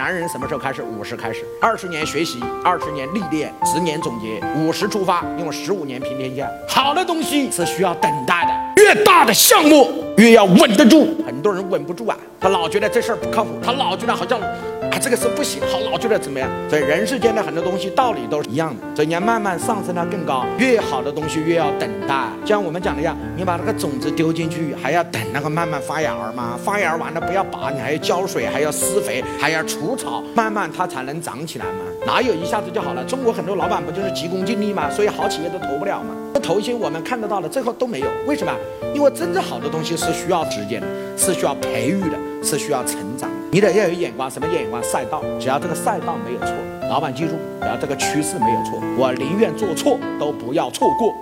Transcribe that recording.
男人什么时候开始？五十开始，二十年学习，二十年历练，十年总结，五十出发，用十五年平天下。好的东西是需要等待的，越大的项目越要稳得住。很多人稳不住啊，他老觉得这事儿不靠谱，他老觉得好像。啊，这个是不行，好老觉得怎么样？所以人世间的很多东西道理都是一样的，所以你要慢慢上升到更高。越好的东西越要等待，就像我们讲的一样，你把那个种子丢进去，还要等那个慢慢发芽儿嘛。发芽完了不要拔，你还要浇水，还要施肥，还要除草，慢慢它才能长起来嘛。哪有一下子就好了？中国很多老板不就是急功近利嘛？所以好企业都投不了嘛。投一些我们看得到的，最后都没有。为什么？因为真正好的东西是需要时间的，是需要培育的，是需要成长。你得要有眼光，什么眼光？赛道，只要这个赛道没有错，老板记住，只要这个趋势没有错，我宁愿做错，都不要错过。